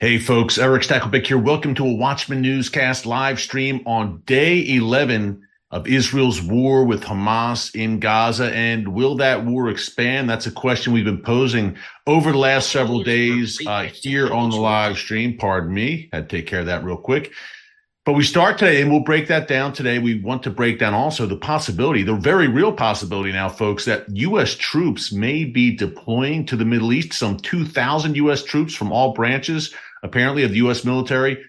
Hey folks, Erick Stakelbeck here. Welcome to a Watchman Newscast live stream on day 11 of Israel's war with Hamas in Gaza. And will that war expand? That's a question we've been posing over the last several days uh, here on the live stream. Pardon me. Had to take care of that real quick. But we start today and we'll break that down today. We want to break down also the possibility, the very real possibility now, folks, that U.S. troops may be deploying to the Middle East, some 2,000 U.S. troops from all branches apparently of the U.S. military.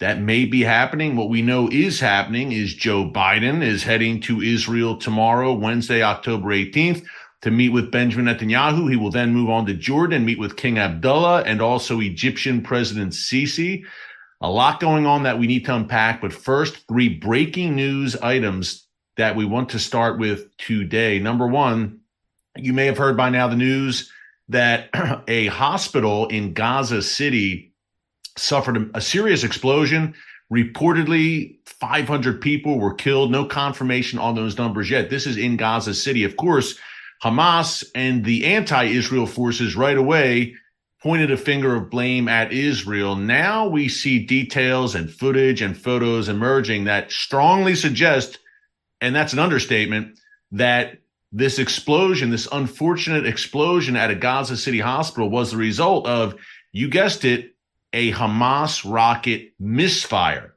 That may be happening. What we know is happening is Joe Biden is heading to Israel tomorrow, Wednesday, October 18th, to meet with Benjamin Netanyahu. He will then move on to Jordan, meet with King Abdullah and also Egyptian President Sisi. A lot going on that we need to unpack. But first, three breaking news items that we want to start with today. Number one, you may have heard by now the news that a hospital in Gaza City suffered a, serious explosion. Reportedly, 500 people were killed. No confirmation on those numbers yet. This is in Gaza City. Of course, Hamas and the anti Israel forces right away pointed a finger of blame at Israel. Now we see details and footage and photos emerging that strongly suggest, and that's an understatement, that this explosion, this unfortunate explosion at a Gaza City hospital was the result of, you guessed it, a Hamas rocket misfire.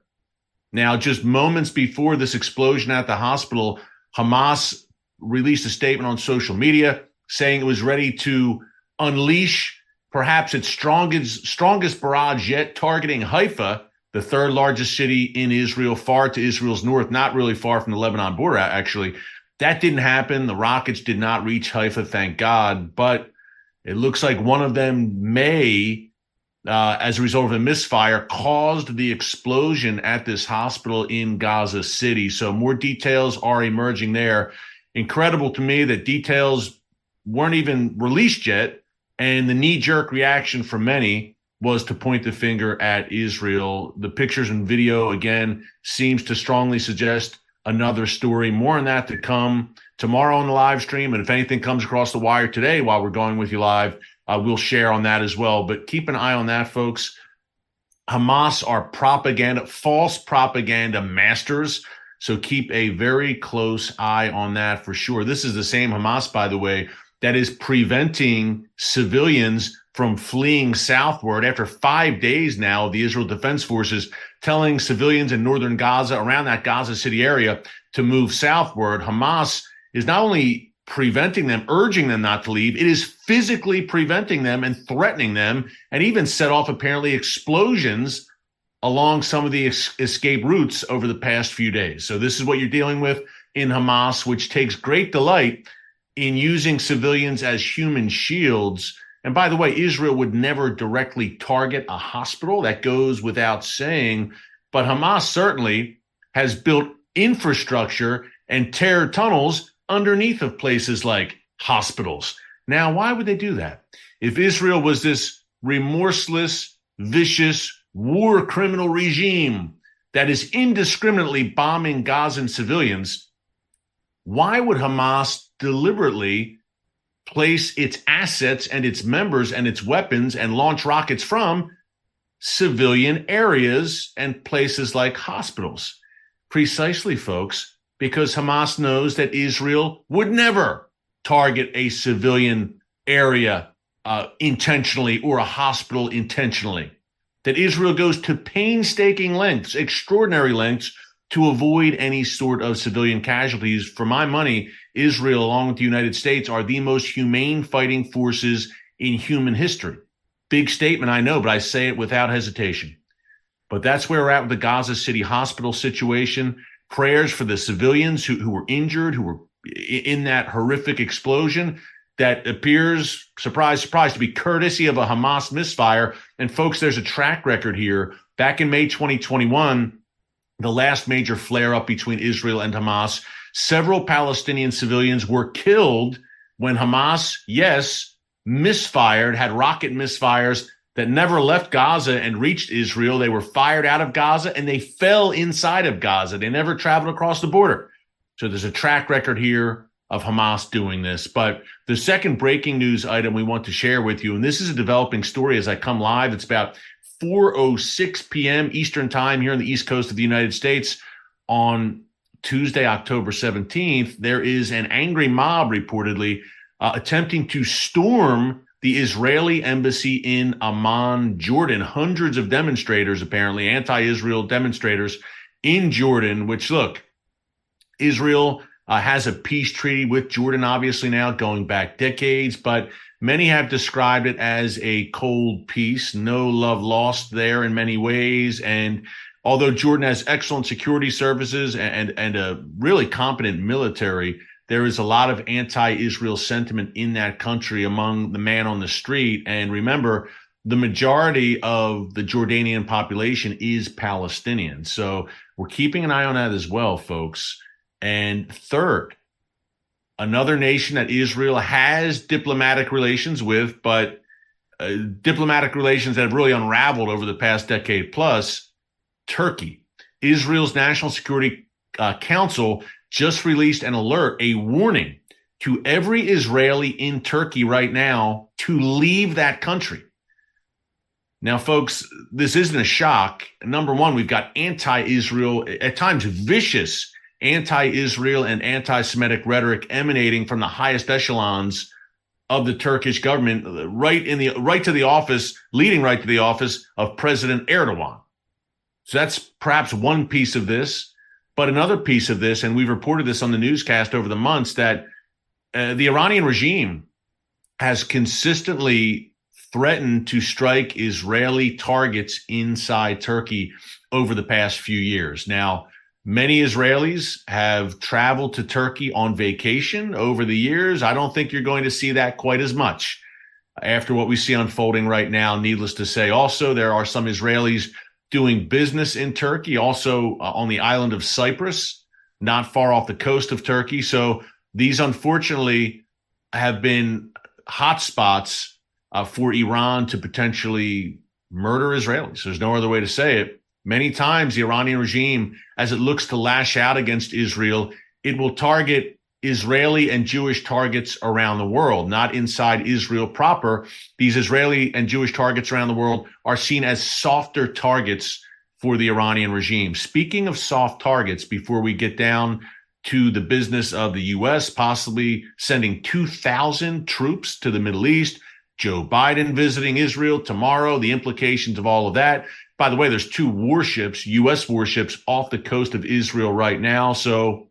Now, just moments before this explosion at the hospital, Hamas released a statement on social media saying it was ready to unleash perhaps its strongest strongest barrage yet, targeting Haifa, the third largest city in Israel, far to Israel's north, not really far from the Lebanon border, actually. That didn't happen. The rockets did not reach Haifa, thank God. But it looks like one of them may uh, as a result of a misfire caused the explosion at this hospital in Gaza City. So more details are emerging there. Incredible to me that details weren't even released yet. And the knee jerk reaction from many was to point the finger at Israel. The pictures and video, again, seems to strongly suggest another story. More on that to come tomorrow on the live stream. And if anything comes across the wire today while we're going with you live, uh, we'll share on that as well. But keep an eye on that, folks. Hamas are propaganda, false propaganda masters. So keep a very close eye on that for sure. This is the same Hamas, by the way, that is preventing civilians from fleeing southward after five days now. The Israel Defense Forces telling civilians in northern Gaza, around that Gaza City area, to move southward. Hamas is not only preventing them, urging them not to leave. It is physically preventing them and threatening them, and even set off apparently explosions along some of the es- escape routes over the past few days. So, this is what you're dealing with in Hamas, which takes great delight in using civilians as human shields. And by the way, Israel would never directly target a hospital. That goes without saying. But Hamas certainly has built infrastructure and terror tunnels underneath of places like hospitals. Now, why would they do that? If Israel was this remorseless, vicious, war criminal regime that is indiscriminately bombing Gazan civilians, why would Hamas deliberately place its assets and its members and its weapons and launch rockets from civilian areas and places like hospitals? Precisely, folks, because Hamas knows that Israel would never target a civilian area uh, intentionally or a hospital intentionally. That Israel goes to painstaking lengths, extraordinary lengths, to avoid any sort of civilian casualties. For my money, Israel, along with the United States, are the most humane fighting forces in human history. Big statement, I know, but I say it without hesitation. But that's where we're at with the Gaza City hospital situation prayers for the civilians who, who were injured, who were in that horrific explosion that appears, surprise, surprise, to be courtesy of a Hamas misfire. And folks, there's a track record here. Back in May 2021, the last major flare up between Israel and Hamas, several Palestinian civilians were killed when Hamas, yes, misfired, had rocket misfires that never left Gaza and reached Israel. They were fired out of Gaza and they fell inside of Gaza. They never traveled across the border. So there's a track record here of Hamas doing this. But the second breaking news item we want to share with you, and this is a developing story as I come live. It's about 4:06 p.m. Eastern Time here on the East Coast of the United States on Tuesday, October 17th, there is an angry mob reportedly uh, attempting to storm the Israeli embassy in Amman, Jordan. Hundreds of demonstrators, apparently anti-Israel demonstrators in Jordan. Which look, Israel uh, has a peace treaty with Jordan, obviously now going back decades, but Many have described it as a cold peace, no love lost there in many ways. And although Jordan has excellent security services and, and a really competent military, there is a lot of anti-Israel sentiment in that country among the man on the street. And remember, the majority of the Jordanian population is Palestinian. So we're keeping an eye on that as well, folks. And third, another nation that Israel has diplomatic relations with, but uh, diplomatic relations that have really unraveled over the past decade plus, Turkey. Israel's National Security uh, Council just released an alert, a warning to every Israeli in Turkey right now to leave that country. Now, folks, this isn't a shock. Number one, we've got anti Israel, at times vicious anti-Israel and anti-Semitic rhetoric emanating from the highest echelons of the Turkish government, right in the right to the office, leading right to the office of President Erdogan. So that's perhaps one piece of this, but another piece of this, and we've reported this on the newscast over the months that uh, the Iranian regime has consistently threatened to strike Israeli targets inside Turkey over the past few years. Now, Many Israelis have traveled to Turkey on vacation over the years. I don't think you're going to see that quite as much after what we see unfolding right now. Needless to say, also, there are some Israelis doing business in Turkey, also uh, on the island of Cyprus, not far off the coast of Turkey. So these, unfortunately, have been hotspots uh, for Iran to potentially murder Israelis. There's no other way to say it. Many times, the Iranian regime, as it looks to lash out against Israel, it will target Israeli and Jewish targets around the world, not inside Israel proper. These Israeli and Jewish targets around the world are seen as softer targets for the Iranian regime. Speaking of soft targets, before we get down to the business of the U.S., possibly sending 2,000 troops to the Middle East, Joe Biden visiting Israel tomorrow, the implications of all of that. By the way, there's two warships, U.S. warships, off the coast of Israel right now. So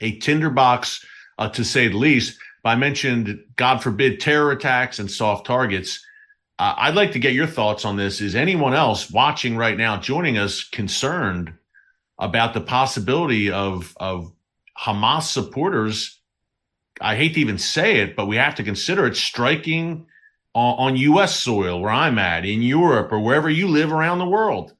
a tinderbox, uh, to say the least. But I mentioned, God forbid, terror attacks and soft targets. Uh, I'd like to get your thoughts on this. Is anyone else watching right now, joining us, concerned about the possibility of of Hamas supporters? I hate to even say it, but we have to consider it striking on, on U.S. soil where I'm at, in Europe, or wherever you live around the world.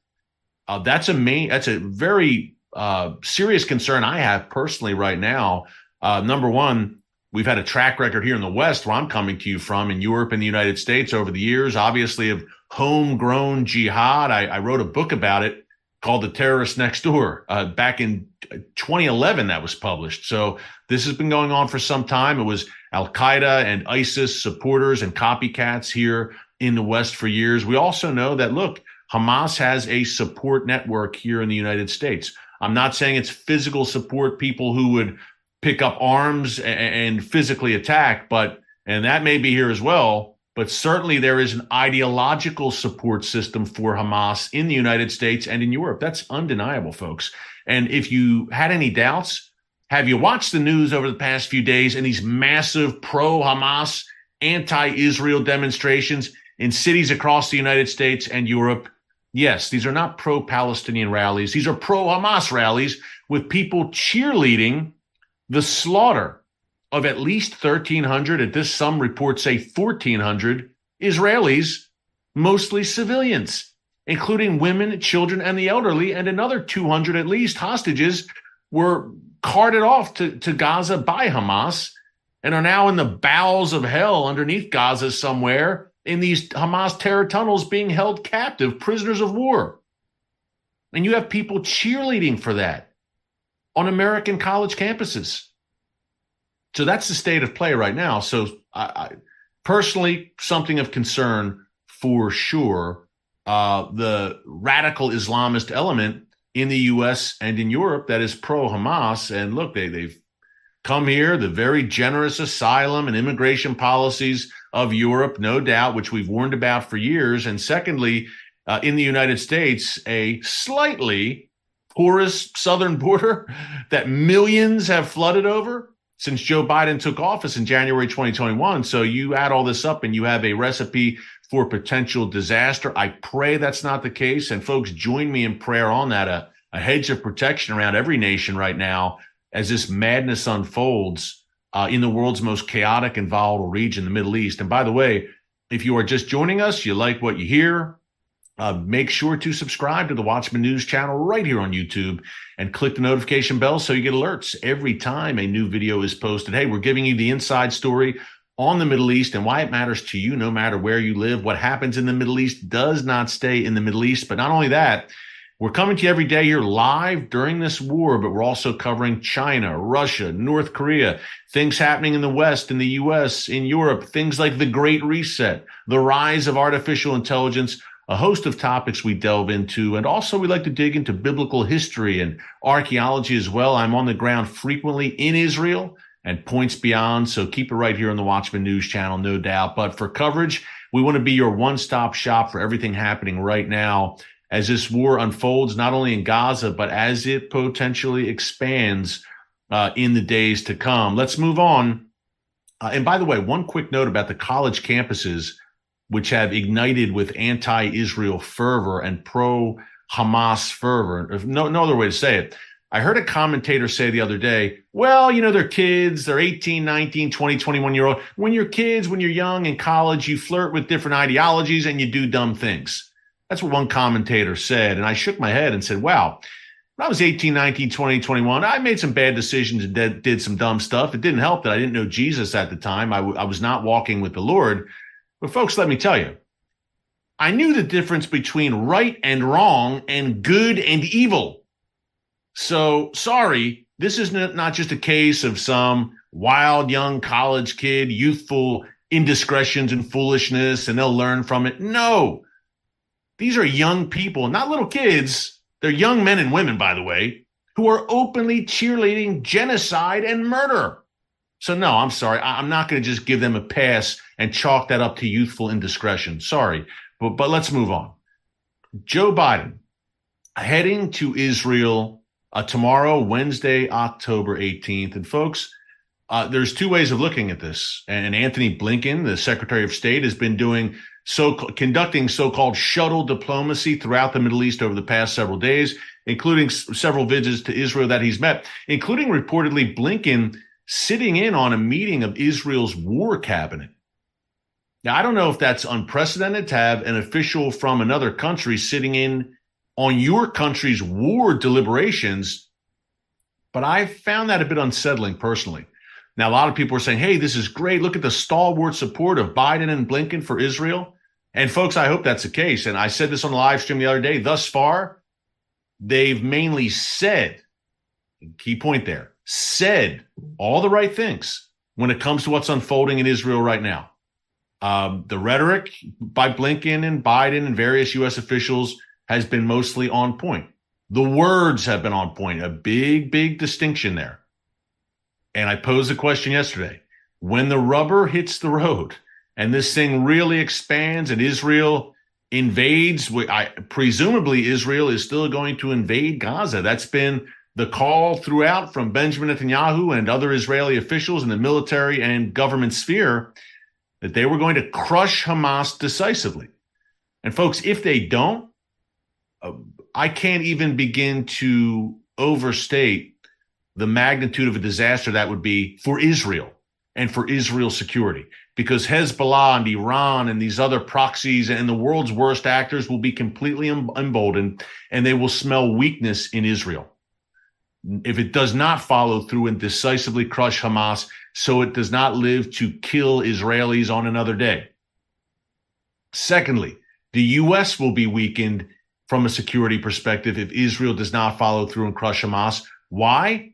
Uh, that's a main. That's a very uh, serious concern I have personally right now. Uh, number one, we've had a track record here in the West, where I'm coming to you from, in Europe and the United States over the years, obviously of homegrown jihad. I, I wrote a book about it called The Terrorist Next Door uh, back in 2011 that was published. So this has been going on for some time. It was Al Qaeda and ISIS supporters and copycats here in the West for years. We also know that, look, Hamas has a support network here in the United States. I'm not saying it's physical support, people who would pick up arms and, physically attack, but, and that may be here as well, but certainly there is an ideological support system for Hamas in the United States and in Europe. That's undeniable, folks. And if you had any doubts, have you watched the news over the past few days and these massive pro Hamas, anti Israel demonstrations in cities across the United States and Europe? Yes, these are not pro Palestinian rallies. These are pro Hamas rallies with people cheerleading the slaughter of at least 1,300, at this some reports say 1,400 Israelis, mostly civilians, including women, children, and the elderly, and another 200 at least hostages were carted off to, to Gaza by Hamas and are now in the bowels of hell underneath Gaza somewhere in these Hamas terror tunnels being held captive, prisoners of war. And you have people cheerleading for that on American college campuses. So that's the state of play right now. So I, I personally, something of concern for sure. uh, the radical Islamist element in the U.S. and in Europe that is pro Hamas. And look, they, they've come here, the very generous asylum and immigration policies of Europe, no doubt, which we've warned about for years. And secondly, uh, in the United States, a slightly porous southern border that millions have flooded over since Joe Biden took office in January 2021. So you add all this up and you have a recipe for potential disaster. I pray that's not the case. And folks, join me in prayer on that. A, a hedge of protection around every nation right now as this madness unfolds uh, in the world's most chaotic and volatile region, the Middle East. And by the way, if you are just joining us, you like what you hear, uh, make sure to subscribe to the Watchman News channel right here on YouTube and click the notification bell so you get alerts every time a new video is posted. Hey, we're giving you the inside story on the Middle East and why it matters to you no matter where you live. What happens in the Middle East does not stay in the Middle East. But not only that, we're coming to you every day here live during this war, but we're also covering China, Russia, North Korea, things happening in the West, in the US, in Europe, things like the Great Reset, the rise of artificial intelligence, a host of topics we delve into. And also, we like to dig into biblical history and archaeology as well. I'm on the ground frequently in Israel and points beyond. So keep it right here on the Watchman News channel, no doubt. But for coverage, we want to be your one stop shop for everything happening right now as this war unfolds, not only in Gaza, but as it potentially expands uh, in the days to come. Let's move on. Uh, and by the way, one quick note about the college campuses which have ignited with anti-Israel fervor and pro-Hamas fervor. No, no other way to say it. I heard a commentator say the other day, well, you know, they're kids, they're 18, 19, 20, 21 year old. When you're kids, when you're young in college, you flirt with different ideologies and you do dumb things. That's what one commentator said. And I shook my head and said, wow, when I was 18, 19, 20, 21, I made some bad decisions and did, did some dumb stuff. It didn't help that I didn't know Jesus at the time. I, w- I was not walking with the Lord. But folks, let me tell you, I knew the difference between right and wrong and good and evil. So sorry, this is not just a case of some wild young college kid, youthful indiscretions and foolishness, and they'll learn from it. No, these are young people, not little kids. They're young men and women, by the way, who are openly cheerleading genocide and murder. So no, I'm sorry. I'm not going to just give them a pass and chalk that up to youthful indiscretion. Sorry, but but let's move on. Joe Biden heading to Israel uh, tomorrow, Wednesday, October 18th, and folks. Uh, there's two ways of looking at this, and Antony Blinken, the Secretary of State, has been doing so conducting so-called shuttle diplomacy throughout the Middle East over the past several days, including several visits to Israel that he's met, including reportedly Blinken sitting in on a meeting of Israel's war cabinet. Now, I don't know if that's unprecedented to have an official from another country sitting in on your country's war deliberations, but I found that a bit unsettling personally. Now, a lot of people are saying, hey, this is great. Look at the stalwart support of Biden and Blinken for Israel. And folks, I hope that's the case. And I said this on the live stream the other day. Thus far, they've mainly said, key point there, said all the right things when it comes to what's unfolding in Israel right now. Um, the rhetoric by Blinken and Biden and various U.S. officials has been mostly on point. The words have been on point, a big, big distinction there. And I posed a question yesterday. When the rubber hits the road and this thing really expands and Israel invades, I, presumably Israel is still going to invade Gaza. That's been the call throughout from Benjamin Netanyahu and other Israeli officials in the military and government sphere that they were going to crush Hamas decisively. And folks, if they don't, uh, I can't even begin to overstate the magnitude of a disaster that would be for Israel and for Israel's security. Because Hezbollah and Iran and these other proxies and the world's worst actors will be completely emboldened and they will smell weakness in Israel if it does not follow through and decisively crush Hamas, so it does not live to kill Israelis on another day. Secondly, the U.S. will be weakened from a security perspective if Israel does not follow through and crush Hamas. Why?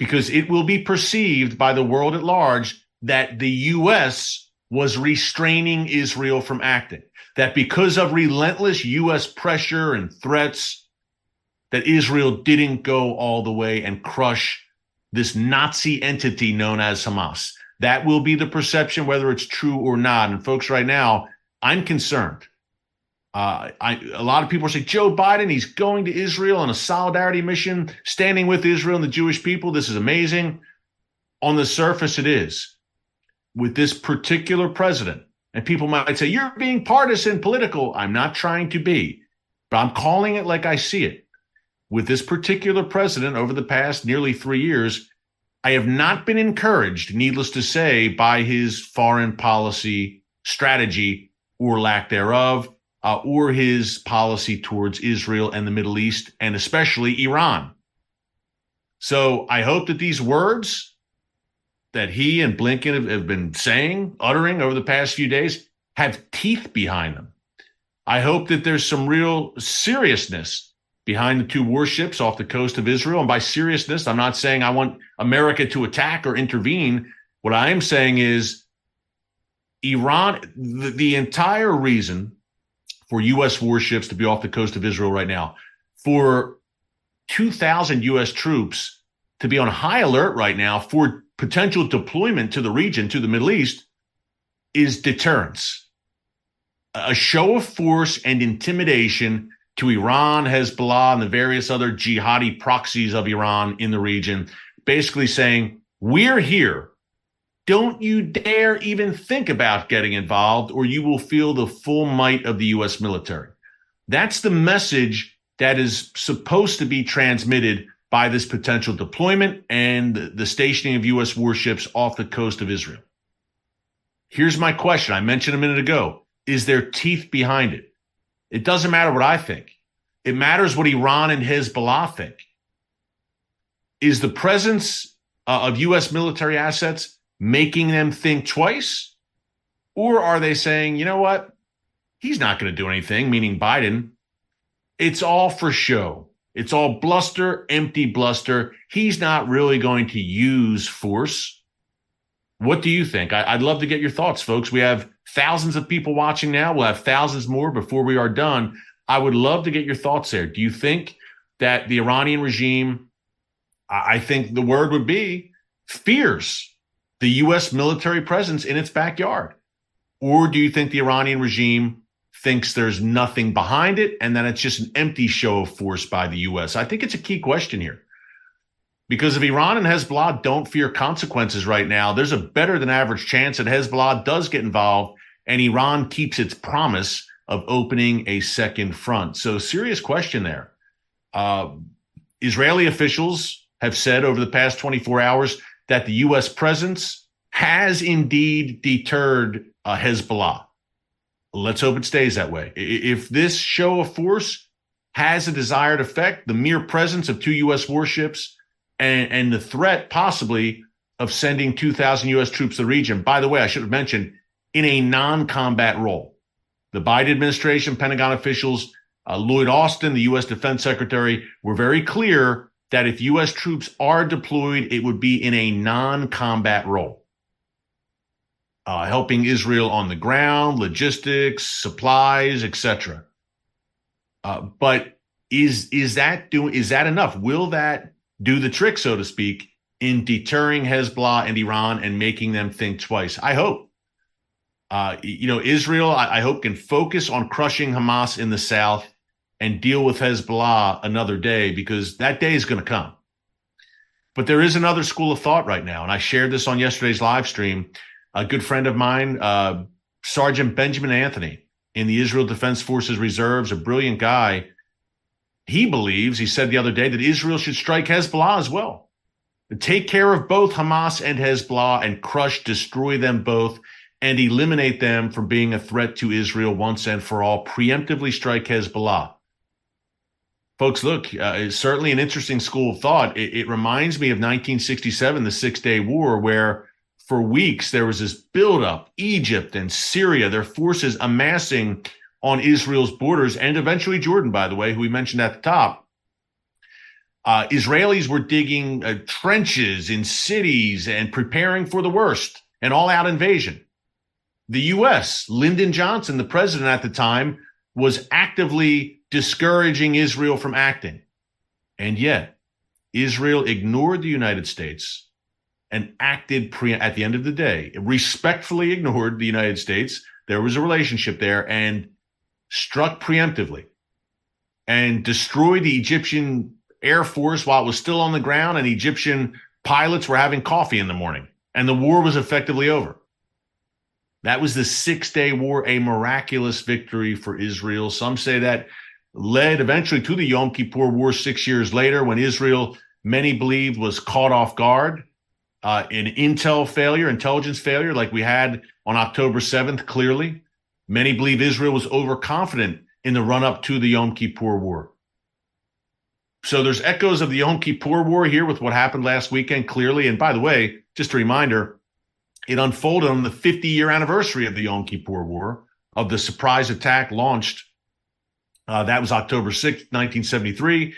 Because it will be perceived by the world at large that the U.S. was restraining Israel from acting. That because of relentless U.S. pressure and threats, that Israel didn't go all the way and crush this Nazi entity known as Hamas. That will be the perception, whether it's true or not. And folks, right now, I'm concerned. Uh, I, a lot of people say Joe Biden, he's going to Israel on a solidarity mission, standing with Israel and the Jewish people. This is amazing. On the surface, it is. With this particular president, and people might say, You're being partisan, political. I'm not trying to be, but I'm calling it like I see it. With this particular president over the past nearly three years, I have not been encouraged, needless to say, by his foreign policy strategy or lack thereof, uh, or his policy towards Israel and the Middle East, and especially Iran. So I hope that these words that he and Blinken have, have been saying, uttering over the past few days, have teeth behind them. I hope that there's some real seriousness behind the two warships off the coast of Israel. And by seriousness, I'm not saying I want America to attack or intervene. What I am saying is Iran, the, the entire reason for U.S. warships to be off the coast of Israel right now, for 2,000 U.S. troops to be on high alert right now for potential deployment to the region, to the Middle East, is deterrence. A show of force and intimidation to Iran, Hezbollah, and the various other jihadi proxies of Iran in the region, basically saying, We're here. Don't you dare even think about getting involved, or you will feel the full might of the U.S. military. That's the message that is supposed to be transmitted by this potential deployment and the stationing of U.S. warships off the coast of Israel. Here's my question I mentioned a minute ago Is there teeth behind it? It doesn't matter what I think. It matters what Iran and Hezbollah think. Is the presence uh, of U.S. military assets making them think twice? Or are they saying, you know what? He's not going to do anything, meaning Biden. It's all for show. It's all bluster, empty bluster. He's not really going to use force. What do you think? I, would love to get your thoughts, folks. We have thousands of people watching now. We'll have thousands more before we are done. I would love to get your thoughts there. Do you think that the Iranian regime, I think the word would be fears the U.S. military presence in its backyard? Or do you think the Iranian regime thinks there's nothing behind it and that it's just an empty show of force by the U.S.? I think it's a key question here. Because if Iran and Hezbollah don't fear consequences right now, there's a better than average chance that Hezbollah does get involved and Iran keeps its promise of opening a second front. So, serious question there. Uh, Israeli officials have said over the past 24 hours that the U.S. presence has indeed deterred uh, Hezbollah. Let's hope it stays that way. If this show of force has a desired effect, the mere presence of two U.S. warships and, and the threat possibly of sending 2,000 U.S. troops to the region, by the way, I should have mentioned, in a non combat role. The Biden administration, Pentagon officials, uh, Lloyd Austin, the U.S. Defense Secretary, were very clear that if U.S. troops are deployed, it would be in a non combat role uh, helping Israel on the ground, logistics, supplies, etc. Uh, but is is that do is that enough? Will that do the trick, so to speak, in deterring Hezbollah and Iran and making them think twice? I hope. Uh, you know, Israel, I, I hope can focus on crushing Hamas in the south and deal with Hezbollah another day because that day is going to come. But there is another school of thought right now, and I shared this on yesterday's live stream a good friend of mine, uh, Sergeant Benjamin Anthony in the Israel Defense Forces Reserves, a brilliant guy. He believes, he said the other day, that Israel should strike Hezbollah as well. Take care of both Hamas and Hezbollah and crush, destroy them both, and eliminate them from being a threat to Israel once and for all. Preemptively strike Hezbollah. Folks, look, uh, it's certainly an interesting school of thought. It, it reminds me of 1967, the Six Day War, where for weeks there was this buildup. Egypt and Syria, their forces amassing on Israel's borders, and eventually Jordan, by the way, who we mentioned at the top. Uh, Israelis were digging uh, trenches in cities and preparing for the worst, an all out invasion. the U.S., Lyndon Johnson, the president at the time, was actively discouraging Israel from acting. And yet, Israel ignored the United States and acted pre- at the end of the day, respectfully ignored the United States. There was a relationship there and struck preemptively and destroyed the Egyptian Air Force while it was still on the ground and Egyptian pilots were having coffee in the morning and the war was effectively over. That was the six day war, a miraculous victory for Israel. Some say that led eventually to the Yom Kippur War six years later when Israel, many believed, was caught off guard. Uh, intel failure, intelligence failure, like we had on October 7th, clearly. Many believe Israel was overconfident in the run up to the Yom Kippur War. So there's echoes of the Yom Kippur War here with what happened last weekend, clearly. And by the way, just a reminder, it unfolded on the 50 year anniversary of the Yom Kippur War, of the surprise attack launched. Uh, that was October 6th, 1973.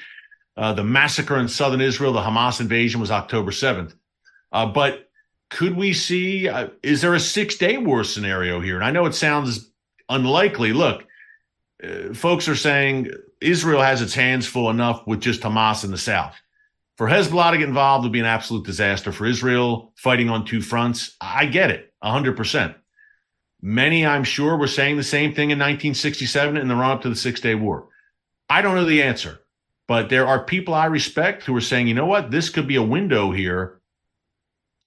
Uh, the massacre in southern Israel, the Hamas invasion, was October 7th. Uh, but could we see, uh, is there a six day war scenario here? And I know it sounds unlikely. Look, uh, folks are saying Israel has its hands full enough with just Hamas in the south. For Hezbollah to get involved would be an absolute disaster for Israel fighting on two fronts. I get it, 100%. Many, I'm sure, were saying the same thing in 1967 in the run up to the Six Day War. I don't know the answer, but there are people I respect who are saying, you know what, this could be a window here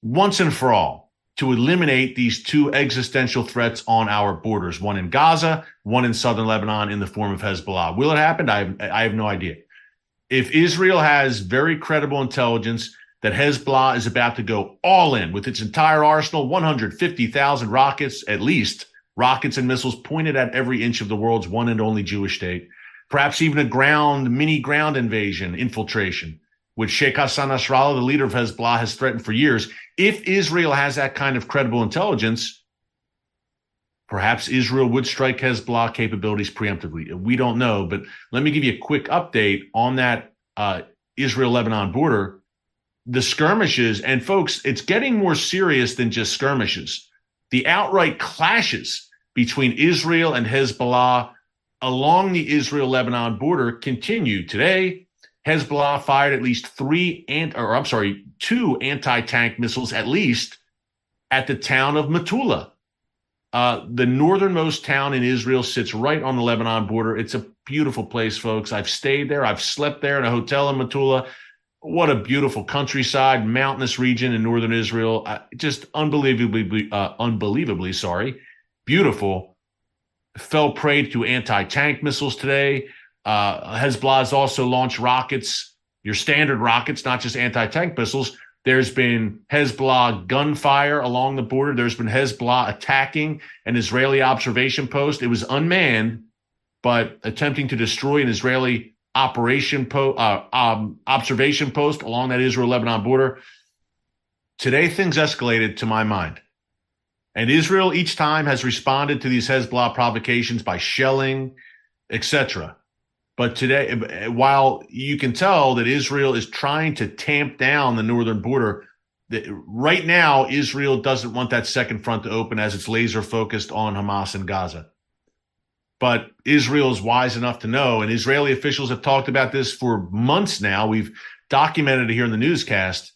once and for all to eliminate these two existential threats on our borders, one in Gaza, one in southern Lebanon in the form of Hezbollah. Will it happen? I have, I have no idea. If Israel has very credible intelligence that Hezbollah is about to go all in with its entire arsenal, 150,000 rockets at least, rockets and missiles pointed at every inch of the world's one and only Jewish state, perhaps even a ground, mini ground invasion, infiltration, which Sheikh Hassan Nasrallah, the leader of Hezbollah, has threatened for years. If Israel has that kind of credible intelligence, perhaps Israel would strike Hezbollah capabilities preemptively. We don't know, but let me give you a quick update on that uh, Israel Lebanon border. The skirmishes, and folks, it's getting more serious than just skirmishes. The outright clashes between Israel and Hezbollah along the Israel Lebanon border continue today Hezbollah fired at least three and or I'm sorry, two anti-tank missiles at least at the town of Metula. Uh, the northernmost town in Israel sits right on the Lebanon border. It's a beautiful place, folks. I've stayed there. I've slept there in a hotel in Metula. What a beautiful countryside, mountainous region in northern Israel. Uh, just unbelievably, uh, unbelievably, sorry, beautiful. Fell prey to anti-tank missiles today. Uh, Hezbollah has also launched rockets, your standard rockets, not just anti tank missiles. There's been Hezbollah gunfire along the border. There's been Hezbollah attacking an Israeli observation post. It was unmanned, but attempting to destroy an Israeli operation po- uh, um, observation post along that Israel Lebanon border. Today, things escalated to my mind. And Israel each time has responded to these Hezbollah provocations by shelling, etc. But today, while you can tell that Israel is trying to tamp down the northern border, right now, Israel doesn't want that second front to open as it's laser focused on Hamas and Gaza. But Israel is wise enough to know, and Israeli officials have talked about this for months now. We've documented it here in the newscast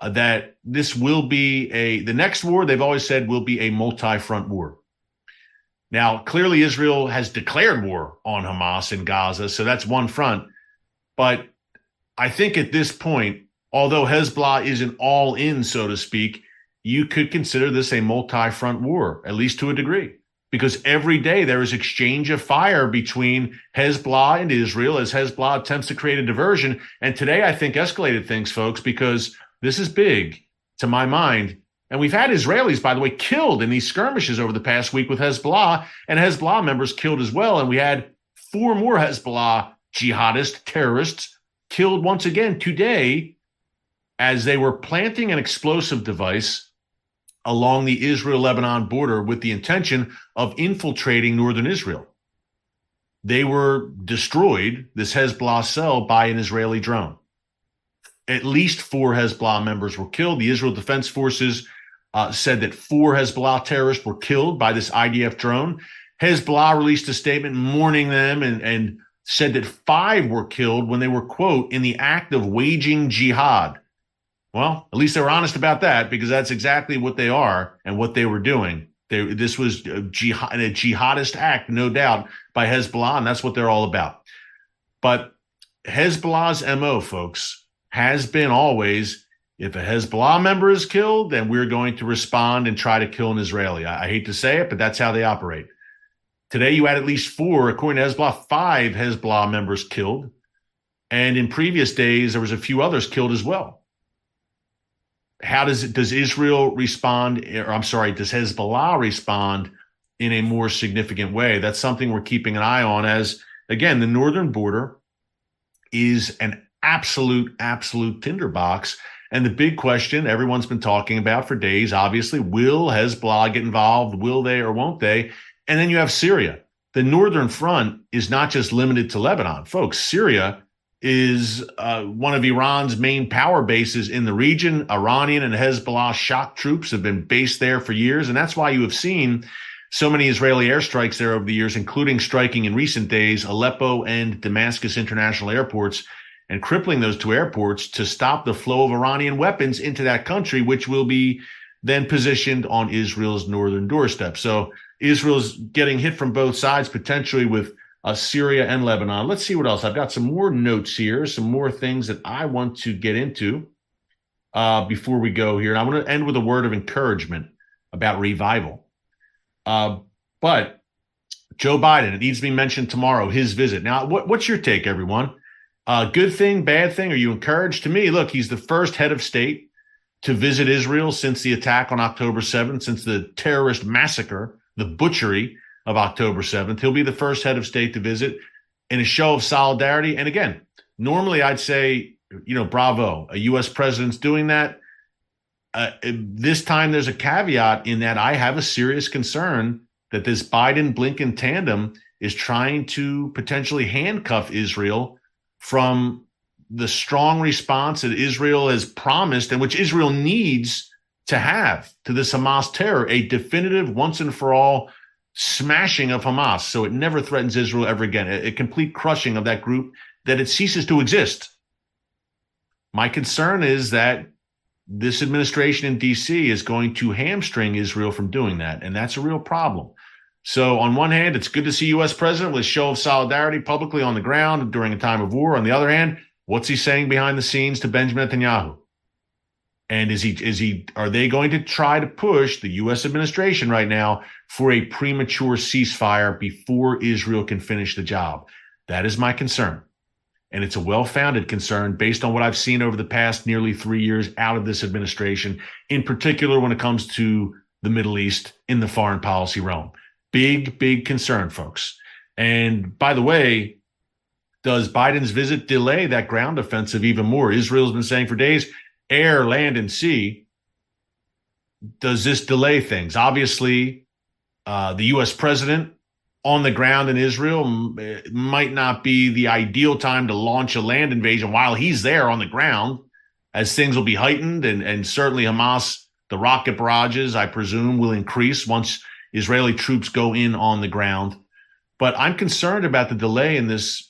uh, that this will be a, the next war, they've always said, will be a multi front war. Now, clearly, Israel has declared war on Hamas in Gaza, so that's one front. But I think at this point, although Hezbollah isn't all in, so to speak, you could consider this a multi front war, at least to a degree, because every day there is exchange of fire between Hezbollah and Israel as Hezbollah attempts to create a diversion. And today, I think, escalated things, folks, because this is big to my mind. And we've had Israelis, by the way, killed in these skirmishes over the past week with Hezbollah and Hezbollah members killed as well. And we had four more Hezbollah jihadist terrorists killed once again today as they were planting an explosive device along the Israel Lebanon border with the intention of infiltrating northern Israel. They were destroyed, this Hezbollah cell, by an Israeli drone. At least four Hezbollah members were killed. The Israel Defense Forces uh, said that four Hezbollah terrorists were killed by this IDF drone. Hezbollah released a statement mourning them and, and said that five were killed when they were, quote, in the act of waging jihad. Well, at least they were honest about that because that's exactly what they are and what they were doing. They, this was a, jihad, a jihadist act, no doubt, by Hezbollah, and that's what they're all about. But Hezbollah's MO, folks, has been always if a Hezbollah member is killed, then we're going to respond and try to kill an Israeli. I, I hate to say it, but that's how they operate. Today, you had at least four, according to Hezbollah, five Hezbollah members killed. And in previous days, there was a few others killed as well. How does it, does Israel respond? Or I'm sorry, does Hezbollah respond in a more significant way? That's something we're keeping an eye on as, again, the northern border is an absolute, absolute tinderbox. And the big question everyone's been talking about for days, obviously, will Hezbollah get involved? Will they or won't they? And then you have Syria. The northern front is not just limited to Lebanon, folks. Syria is uh, one of Iran's main power bases in the region. Iranian and Hezbollah shock troops have been based there for years. And that's why you have seen so many Israeli airstrikes there over the years, including striking in recent days Aleppo and Damascus international airports and crippling those two airports to stop the flow of Iranian weapons into that country, which will be then positioned on Israel's northern doorstep. So Israel's getting hit from both sides, potentially with uh, Syria and Lebanon. Let's see what else. I've got some more notes here, some more things that I want to get into uh, before we go here. And I want to end with a word of encouragement about revival. Uh, but Joe Biden, it needs to be mentioned tomorrow, his visit. Now, what, what's your take, everyone? Uh, good thing, bad thing? Are you encouraged? To me, look, he's the first head of state to visit Israel since the attack on October 7th, since the terrorist massacre the butchery of October 7th. He'll be the first head of state to visit in a show of solidarity. And again, normally I'd say, you know, bravo, a U.S. president's doing that. Uh, this time there's a caveat in that I have a serious concern that this Biden Blinken tandem is trying to potentially handcuff Israel from the strong response that Israel has promised and which Israel needs to have to this Hamas terror a definitive, once and for all smashing of Hamas so it never threatens Israel ever again, a, a complete crushing of that group that it ceases to exist. My concern is that this administration in DC is going to hamstring Israel from doing that. And that's a real problem. So, on one hand, it's good to see U.S. president with a show of solidarity publicly on the ground during a time of war. On the other hand, what's he saying behind the scenes to Benjamin Netanyahu? And is he is he are they going to try to push the US administration right now for a premature ceasefire before Israel can finish the job? That is my concern. And it's a well-founded concern based on what I've seen over the past nearly 3 years out of this administration, in particular when it comes to the Middle East in the foreign policy realm. Big big concern, folks. And by the way, does Biden's visit delay that ground offensive even more? Israel's been saying for days air, land, and sea, does this delay things? Obviously, uh, the U.S. president on the ground in Israel might not be the ideal time to launch a land invasion while he's there on the ground, as things will be heightened, and, and certainly Hamas, the rocket barrages, I presume, will increase once Israeli troops go in on the ground. But I'm concerned about the delay in this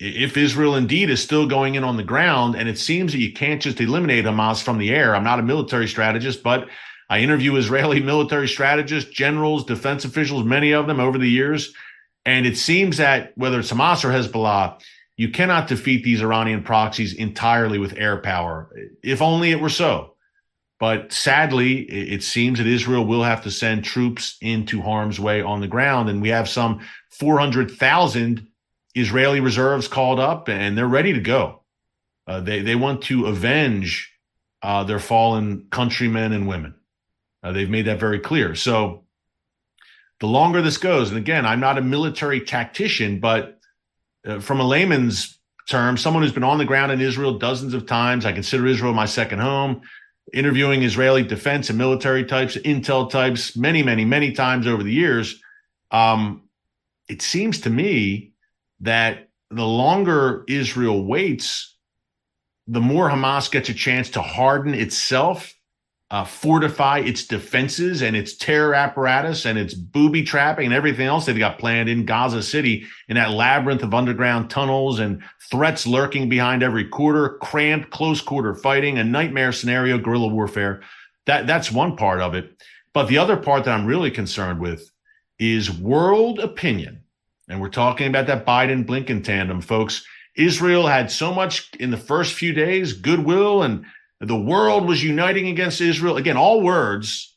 if Israel indeed is still going in on the ground, and it seems that you can't just eliminate Hamas from the air. I'm not a military strategist, but I interview Israeli military strategists, generals, defense officials, many of them over the years. And it seems that whether it's Hamas or Hezbollah, you cannot defeat these Iranian proxies entirely with air power. If only it were so. But sadly, it seems that Israel will have to send troops into harm's way on the ground. And we have some 400,000 Israeli reserves called up and they're ready to go. Uh, they they want to avenge uh, their fallen countrymen and women. Uh, they've made that very clear. So the longer this goes, and again, I'm not a military tactician, but uh, from a layman's term, someone who's been on the ground in Israel dozens of times, I consider Israel my second home. Interviewing Israeli defense and military types, intel types, many, many, many times over the years. Um, it seems to me that the longer Israel waits, the more Hamas gets a chance to harden itself uh, fortify its defenses and its terror apparatus and its booby trapping and everything else they've got planned in Gaza City in that labyrinth of underground tunnels and threats lurking behind every quarter, cramped close quarter fighting, a nightmare scenario, guerrilla warfare. That that's one part of it. But the other part that I'm really concerned with is world opinion. And we're talking about that Biden Blinken tandem, folks. Israel had so much in the first few days goodwill and the world was uniting against Israel. Again, all words.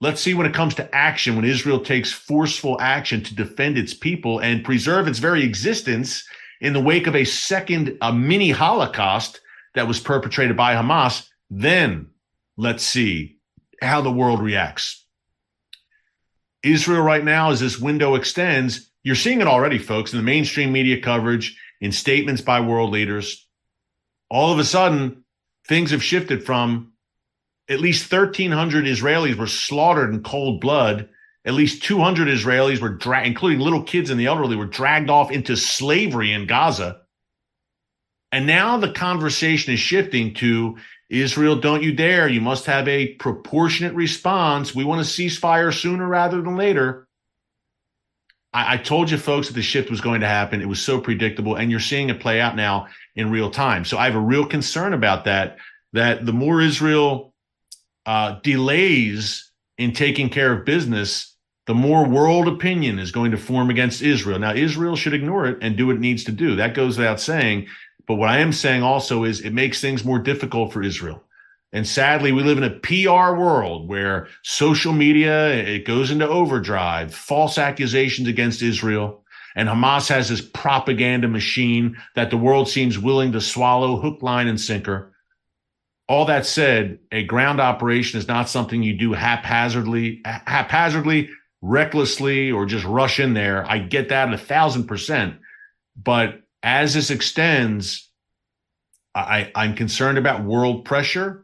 Let's see when it comes to action, when Israel takes forceful action to defend its people and preserve its very existence in the wake of a second, a mini Holocaust that was perpetrated by Hamas, then let's see how the world reacts. Israel right now, as this window extends, you're seeing it already, folks, in the mainstream media coverage, in statements by world leaders. All of a sudden, things have shifted from at least 1,300 Israelis were slaughtered in cold blood. At least 200 Israelis were dragged, including little kids and the elderly, were dragged off into slavery in Gaza. And now the conversation is shifting to Israel, don't you dare. You must have a proportionate response. We want a ceasefire sooner rather than later. I, I, told you folks that the shift was going to happen. It was so predictable, and you're seeing it play out now in real time. So I have a real concern about that. That the more Israel uh, delays in taking care of business, the more world opinion is going to form against Israel. Now, Israel should ignore it and do what it needs to do. That goes without saying. But what I am saying also is it makes things more difficult for Israel. And sadly, we live in a PR world where social media, it goes into overdrive, false accusations against Israel. And Hamas has this propaganda machine that the world seems willing to swallow hook, line, and sinker. All that said, a ground operation is not something you do haphazardly, haphazardly, recklessly, or just rush in there. I get that a thousand percent. But as this extends, I, I'm concerned about world pressure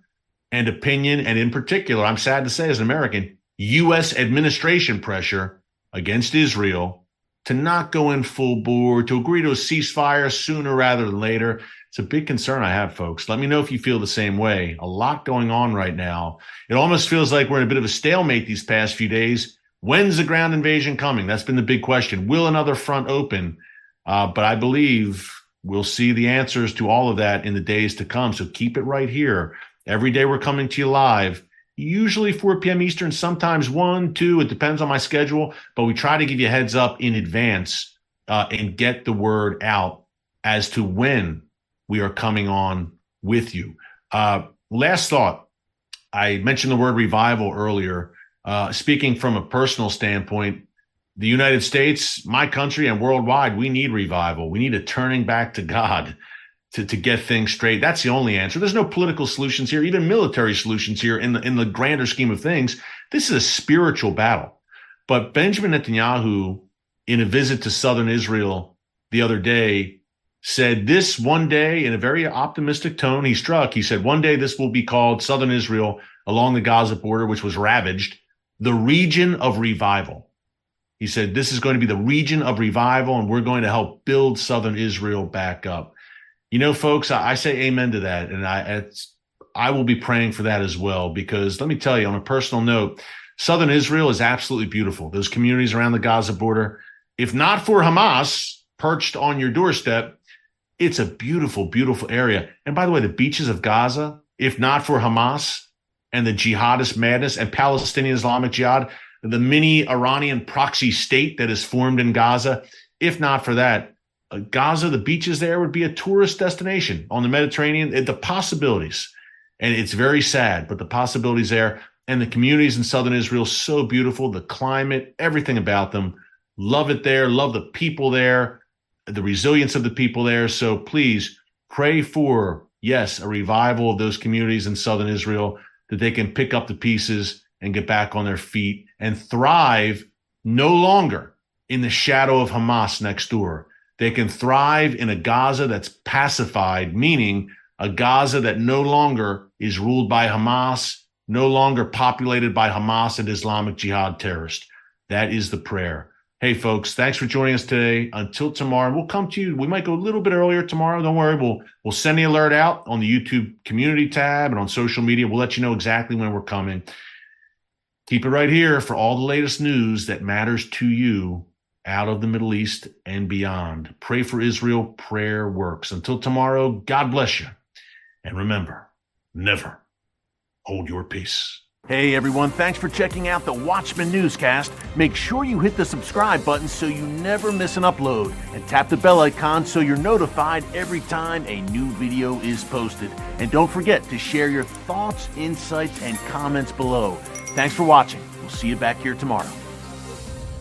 and opinion, and in particular, I'm sad to say as an American, U.S. administration pressure against Israel to not go in full bore, to agree to a ceasefire sooner rather than later. It's a big concern I have, folks. Let me know if you feel the same way. A lot going on right now. It almost feels like we're in a bit of a stalemate these past few days. When's the ground invasion coming? That's been the big question. Will another front open? Uh, but I believe we'll see the answers to all of that in the days to come. So keep it right here Every day we're coming to you live, usually 4 p.m. Eastern, sometimes 1, 2. It depends on my schedule, but we try to give you a heads up in advance uh, and get the word out as to when we are coming on with you. Uh, last thought I mentioned the word revival earlier. Uh, speaking from a personal standpoint, the United States, my country, and worldwide, we need revival. We need a turning back to God to, to get things straight. That's the only answer. There's no political solutions here, even military solutions here in the, in the grander scheme of things. This is a spiritual battle. But Benjamin Netanyahu, in a visit to southern Israel the other day, said this one day in a very optimistic tone. He struck, he said, one day this will be called southern Israel along the Gaza border, which was ravaged, the region of revival. He said, this is going to be the region of revival, and we're going to help build southern Israel back up. You know, folks, I, I say amen to that. And I, I will be praying for that as well, because let me tell you on a personal note, Southern Israel is absolutely beautiful. Those communities around the Gaza border, if not for Hamas perched on your doorstep, it's a beautiful, beautiful area. And by the way, the beaches of Gaza, if not for Hamas and the jihadist madness and Palestinian Islamic Jihad, the mini Iranian proxy state that is formed in Gaza, if not for that, Uh, Gaza, the beaches there would be a tourist destination on the Mediterranean. The possibilities, and it's very sad, but the possibilities there. And the communities in southern Israel, so beautiful. The climate, everything about them. Love it there. Love the people there, the resilience of the people there. So please pray for, yes, a revival of those communities in southern Israel that they can pick up the pieces and get back on their feet and thrive no longer in the shadow of Hamas next door they can thrive in a Gaza that's pacified, meaning a Gaza that no longer is ruled by Hamas, no longer populated by Hamas and Islamic Jihad terrorists. That is the prayer. Hey, folks, thanks for joining us today. Until tomorrow, we'll come to you. We might go a little bit earlier tomorrow. Don't worry. We'll we'll send the alert out on the YouTube community tab and on social media. We'll let you know exactly when we're coming. Keep it right here for all the latest news that matters to you out of the Middle East and beyond. Pray for Israel. Prayer works. Until tomorrow, God bless you. And remember, never hold your peace. Hey everyone, thanks for checking out the Watchman Newscast. Make sure you hit the subscribe button so you never miss an upload and tap the bell icon so you're notified every time a new video is posted. And don't forget to share your thoughts, insights, and comments below. Thanks for watching. We'll see you back here tomorrow.